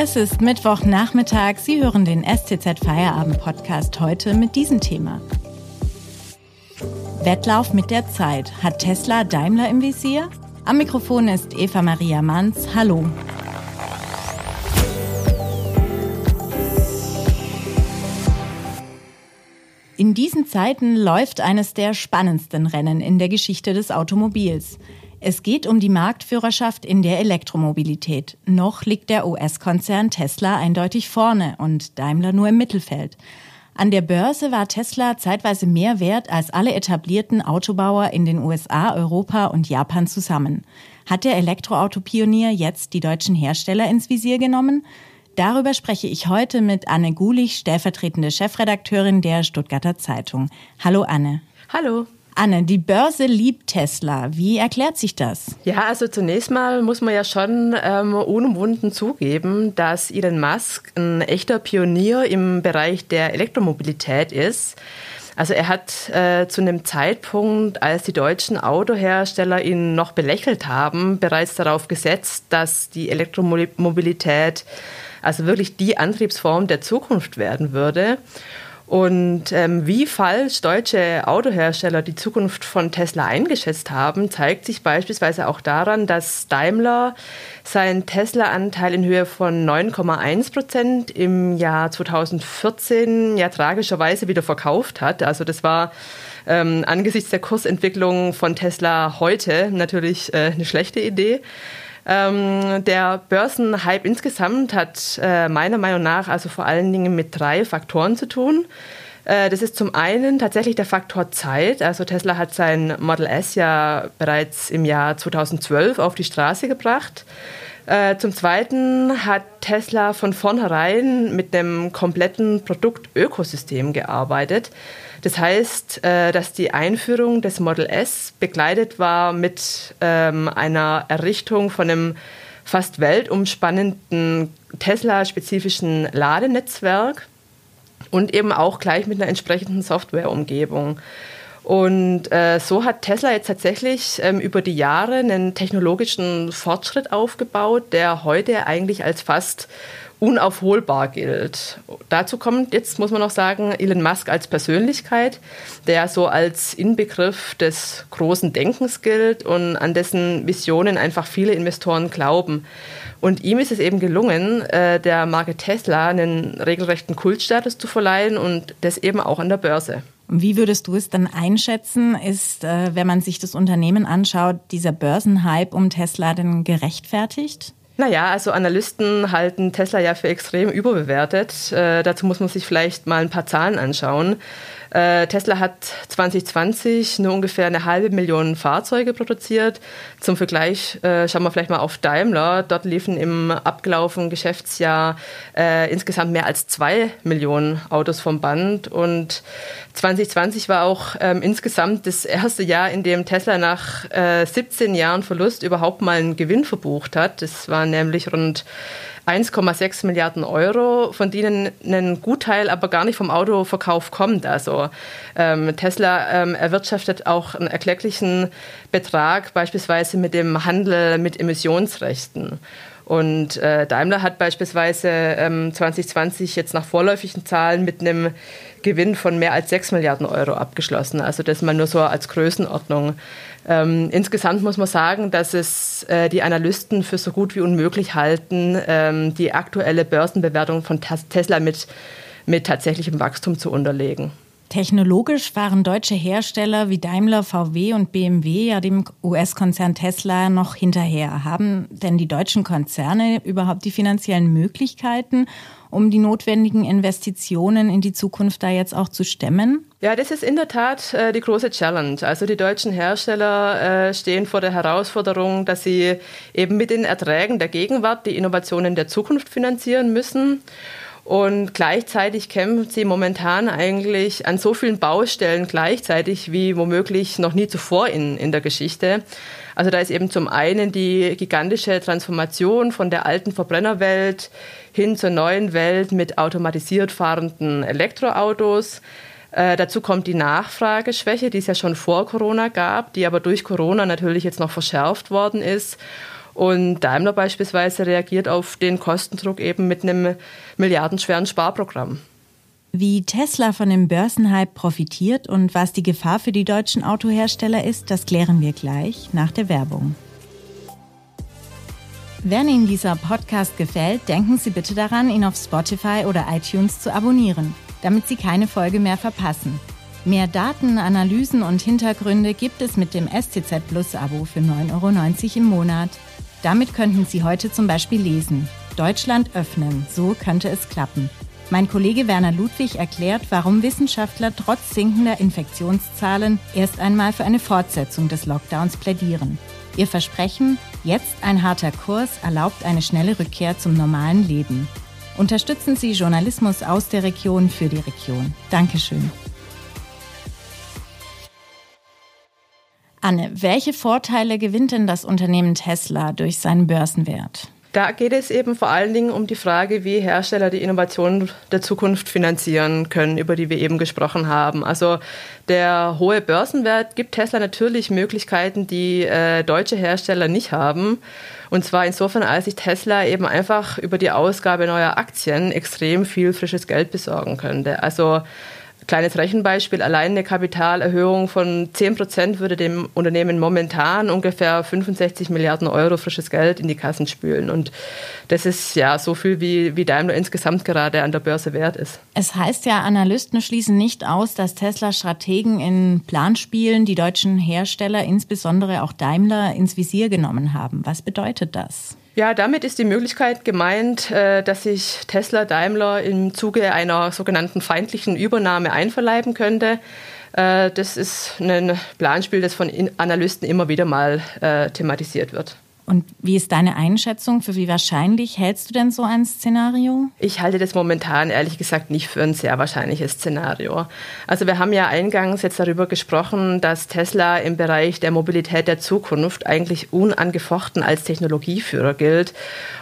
Es ist Mittwochnachmittag. Sie hören den STZ Feierabend Podcast heute mit diesem Thema. Wettlauf mit der Zeit. Hat Tesla Daimler im Visier? Am Mikrofon ist Eva Maria Manz. Hallo. In diesen Zeiten läuft eines der spannendsten Rennen in der Geschichte des Automobils. Es geht um die Marktführerschaft in der Elektromobilität. Noch liegt der US-Konzern Tesla eindeutig vorne und Daimler nur im Mittelfeld. An der Börse war Tesla zeitweise mehr wert als alle etablierten Autobauer in den USA, Europa und Japan zusammen. Hat der Elektroautopionier jetzt die deutschen Hersteller ins Visier genommen? Darüber spreche ich heute mit Anne Gulich, stellvertretende Chefredakteurin der Stuttgarter Zeitung. Hallo Anne. Hallo. Anne, die Börse liebt Tesla. Wie erklärt sich das? Ja, also zunächst mal muss man ja schon ähm, unumwunden zugeben, dass Elon Musk ein echter Pionier im Bereich der Elektromobilität ist. Also er hat äh, zu einem Zeitpunkt, als die deutschen Autohersteller ihn noch belächelt haben, bereits darauf gesetzt, dass die Elektromobilität also wirklich die Antriebsform der Zukunft werden würde. Und ähm, wie falsch deutsche Autohersteller die Zukunft von Tesla eingeschätzt haben, zeigt sich beispielsweise auch daran, dass Daimler seinen Tesla-Anteil in Höhe von 9,1 Prozent im Jahr 2014 ja tragischerweise wieder verkauft hat. Also das war ähm, angesichts der Kursentwicklung von Tesla heute natürlich äh, eine schlechte Idee. Ähm, der Börsenhype insgesamt hat äh, meiner Meinung nach also vor allen Dingen mit drei Faktoren zu tun. Äh, das ist zum einen tatsächlich der Faktor Zeit. Also Tesla hat sein Model S ja bereits im Jahr 2012 auf die Straße gebracht. Äh, zum Zweiten hat Tesla von vornherein mit einem kompletten Produktökosystem gearbeitet. Das heißt, äh, dass die Einführung des Model S begleitet war mit ähm, einer Errichtung von einem fast weltumspannenden Tesla-spezifischen Ladenetzwerk und eben auch gleich mit einer entsprechenden Softwareumgebung. Und äh, so hat Tesla jetzt tatsächlich ähm, über die Jahre einen technologischen Fortschritt aufgebaut, der heute eigentlich als fast unaufholbar gilt. Dazu kommt jetzt, muss man noch sagen, Elon Musk als Persönlichkeit, der so als Inbegriff des großen Denkens gilt und an dessen Visionen einfach viele Investoren glauben. Und ihm ist es eben gelungen, äh, der Marke Tesla einen regelrechten Kultstatus zu verleihen und das eben auch an der Börse. Wie würdest du es dann einschätzen? Ist, äh, wenn man sich das Unternehmen anschaut, dieser Börsenhype um Tesla denn gerechtfertigt? Naja, also Analysten halten Tesla ja für extrem überbewertet. Äh, dazu muss man sich vielleicht mal ein paar Zahlen anschauen. Äh, Tesla hat 2020 nur ungefähr eine halbe Million Fahrzeuge produziert. Zum Vergleich äh, schauen wir vielleicht mal auf Daimler. Dort liefen im abgelaufenen Geschäftsjahr äh, insgesamt mehr als zwei Millionen Autos vom Band. Und 2020 war auch ähm, insgesamt das erste Jahr, in dem Tesla nach 17 äh, Jahren Verlust überhaupt mal einen Gewinn verbucht hat. Das waren nämlich rund 1,6 Milliarden Euro, von denen ein Gutteil aber gar nicht vom Autoverkauf kommt. Also ähm, Tesla ähm, erwirtschaftet auch einen erklecklichen Betrag, beispielsweise mit dem Handel mit Emissionsrechten. Und äh, Daimler hat beispielsweise ähm, 2020 jetzt nach vorläufigen Zahlen mit einem Gewinn von mehr als 6 Milliarden Euro abgeschlossen. Also das mal nur so als Größenordnung. Ähm, insgesamt muss man sagen, dass es äh, die Analysten für so gut wie unmöglich halten, ähm, die aktuelle Börsenbewertung von Tesla mit, mit tatsächlichem Wachstum zu unterlegen. Technologisch waren deutsche Hersteller wie Daimler, VW und BMW ja dem US-Konzern Tesla noch hinterher. Haben denn die deutschen Konzerne überhaupt die finanziellen Möglichkeiten, um die notwendigen Investitionen in die Zukunft da jetzt auch zu stemmen? Ja, das ist in der Tat äh, die große Challenge. Also die deutschen Hersteller äh, stehen vor der Herausforderung, dass sie eben mit den Erträgen der Gegenwart die Innovationen der Zukunft finanzieren müssen. Und gleichzeitig kämpfen sie momentan eigentlich an so vielen Baustellen gleichzeitig wie womöglich noch nie zuvor in, in der Geschichte. Also da ist eben zum einen die gigantische Transformation von der alten Verbrennerwelt hin zur neuen Welt mit automatisiert fahrenden Elektroautos. Äh, dazu kommt die Nachfrageschwäche, die es ja schon vor Corona gab, die aber durch Corona natürlich jetzt noch verschärft worden ist. Und Daimler beispielsweise reagiert auf den Kostendruck eben mit einem milliardenschweren Sparprogramm. Wie Tesla von dem Börsenhype profitiert und was die Gefahr für die deutschen Autohersteller ist, das klären wir gleich nach der Werbung. Wenn Ihnen dieser Podcast gefällt, denken Sie bitte daran, ihn auf Spotify oder iTunes zu abonnieren, damit Sie keine Folge mehr verpassen. Mehr Daten, Analysen und Hintergründe gibt es mit dem STZ Plus Abo für 9,90 Euro im Monat. Damit könnten Sie heute zum Beispiel lesen. Deutschland öffnen, so könnte es klappen. Mein Kollege Werner Ludwig erklärt, warum Wissenschaftler trotz sinkender Infektionszahlen erst einmal für eine Fortsetzung des Lockdowns plädieren. Ihr Versprechen, jetzt ein harter Kurs, erlaubt eine schnelle Rückkehr zum normalen Leben. Unterstützen Sie Journalismus aus der Region für die Region. Dankeschön. Anne, welche Vorteile gewinnt denn das Unternehmen Tesla durch seinen Börsenwert? Da geht es eben vor allen Dingen um die Frage, wie Hersteller die Innovationen der Zukunft finanzieren können, über die wir eben gesprochen haben. Also der hohe Börsenwert gibt Tesla natürlich Möglichkeiten, die äh, deutsche Hersteller nicht haben. Und zwar insofern, als sich Tesla eben einfach über die Ausgabe neuer Aktien extrem viel frisches Geld besorgen könnte. Also Kleines Rechenbeispiel, allein eine Kapitalerhöhung von 10 Prozent würde dem Unternehmen momentan ungefähr 65 Milliarden Euro frisches Geld in die Kassen spülen. Und das ist ja so viel, wie, wie Daimler insgesamt gerade an der Börse wert ist. Es heißt ja, Analysten schließen nicht aus, dass Tesla-Strategen in Planspielen die deutschen Hersteller, insbesondere auch Daimler, ins Visier genommen haben. Was bedeutet das? Ja, damit ist die Möglichkeit gemeint, äh, dass sich Tesla Daimler im Zuge einer sogenannten feindlichen Übernahme einverleiben könnte. Äh, das ist ein Planspiel, das von Analysten immer wieder mal äh, thematisiert wird. Und wie ist deine Einschätzung? Für wie wahrscheinlich hältst du denn so ein Szenario? Ich halte das momentan ehrlich gesagt nicht für ein sehr wahrscheinliches Szenario. Also wir haben ja eingangs jetzt darüber gesprochen, dass Tesla im Bereich der Mobilität der Zukunft eigentlich unangefochten als Technologieführer gilt.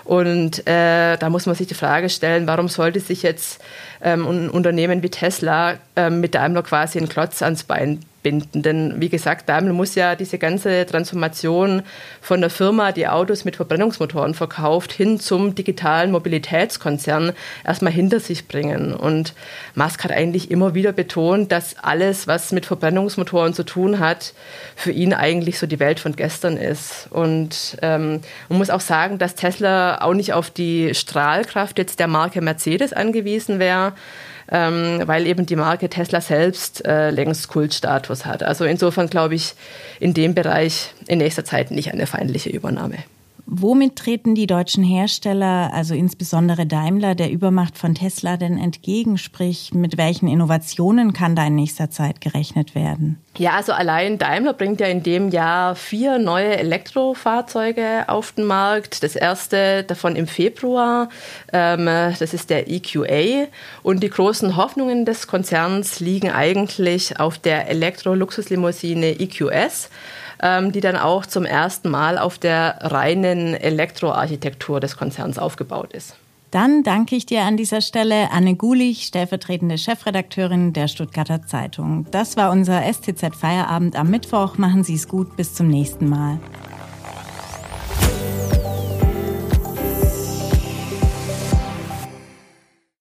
Und äh, da muss man sich die Frage stellen, warum sollte sich jetzt ähm, ein Unternehmen wie Tesla ähm, mit Daimler quasi einen Klotz ans Bein binden. Denn wie gesagt, Daimler muss ja diese ganze Transformation von der Firma, die Autos mit Verbrennungsmotoren verkauft, hin zum digitalen Mobilitätskonzern erstmal hinter sich bringen. Und Musk hat eigentlich immer wieder betont, dass alles, was mit Verbrennungsmotoren zu tun hat, für ihn eigentlich so die Welt von gestern ist. Und ähm, man muss auch sagen, dass Tesla auch nicht auf die Strahlkraft jetzt der Marke Mercedes angewiesen wäre ähm, weil eben die Marke Tesla selbst äh, längst Kultstatus hat. Also insofern glaube ich in dem Bereich in nächster Zeit nicht eine feindliche Übernahme. Womit treten die deutschen Hersteller, also insbesondere Daimler, der Übermacht von Tesla denn entgegen? Sprich, mit welchen Innovationen kann da in nächster Zeit gerechnet werden? Ja, also allein Daimler bringt ja in dem Jahr vier neue Elektrofahrzeuge auf den Markt. Das erste davon im Februar, ähm, das ist der EQA. Und die großen Hoffnungen des Konzerns liegen eigentlich auf der Elektro-Luxuslimousine EQS ähm, die dann auch zum ersten Mal auf der reinen Elektroarchitektur des Konzerns aufgebaut ist. Dann danke ich dir an dieser Stelle, Anne Gulich, stellvertretende Chefredakteurin der Stuttgarter Zeitung. Das war unser STZ Feierabend am Mittwoch. Machen Sie es gut, bis zum nächsten Mal.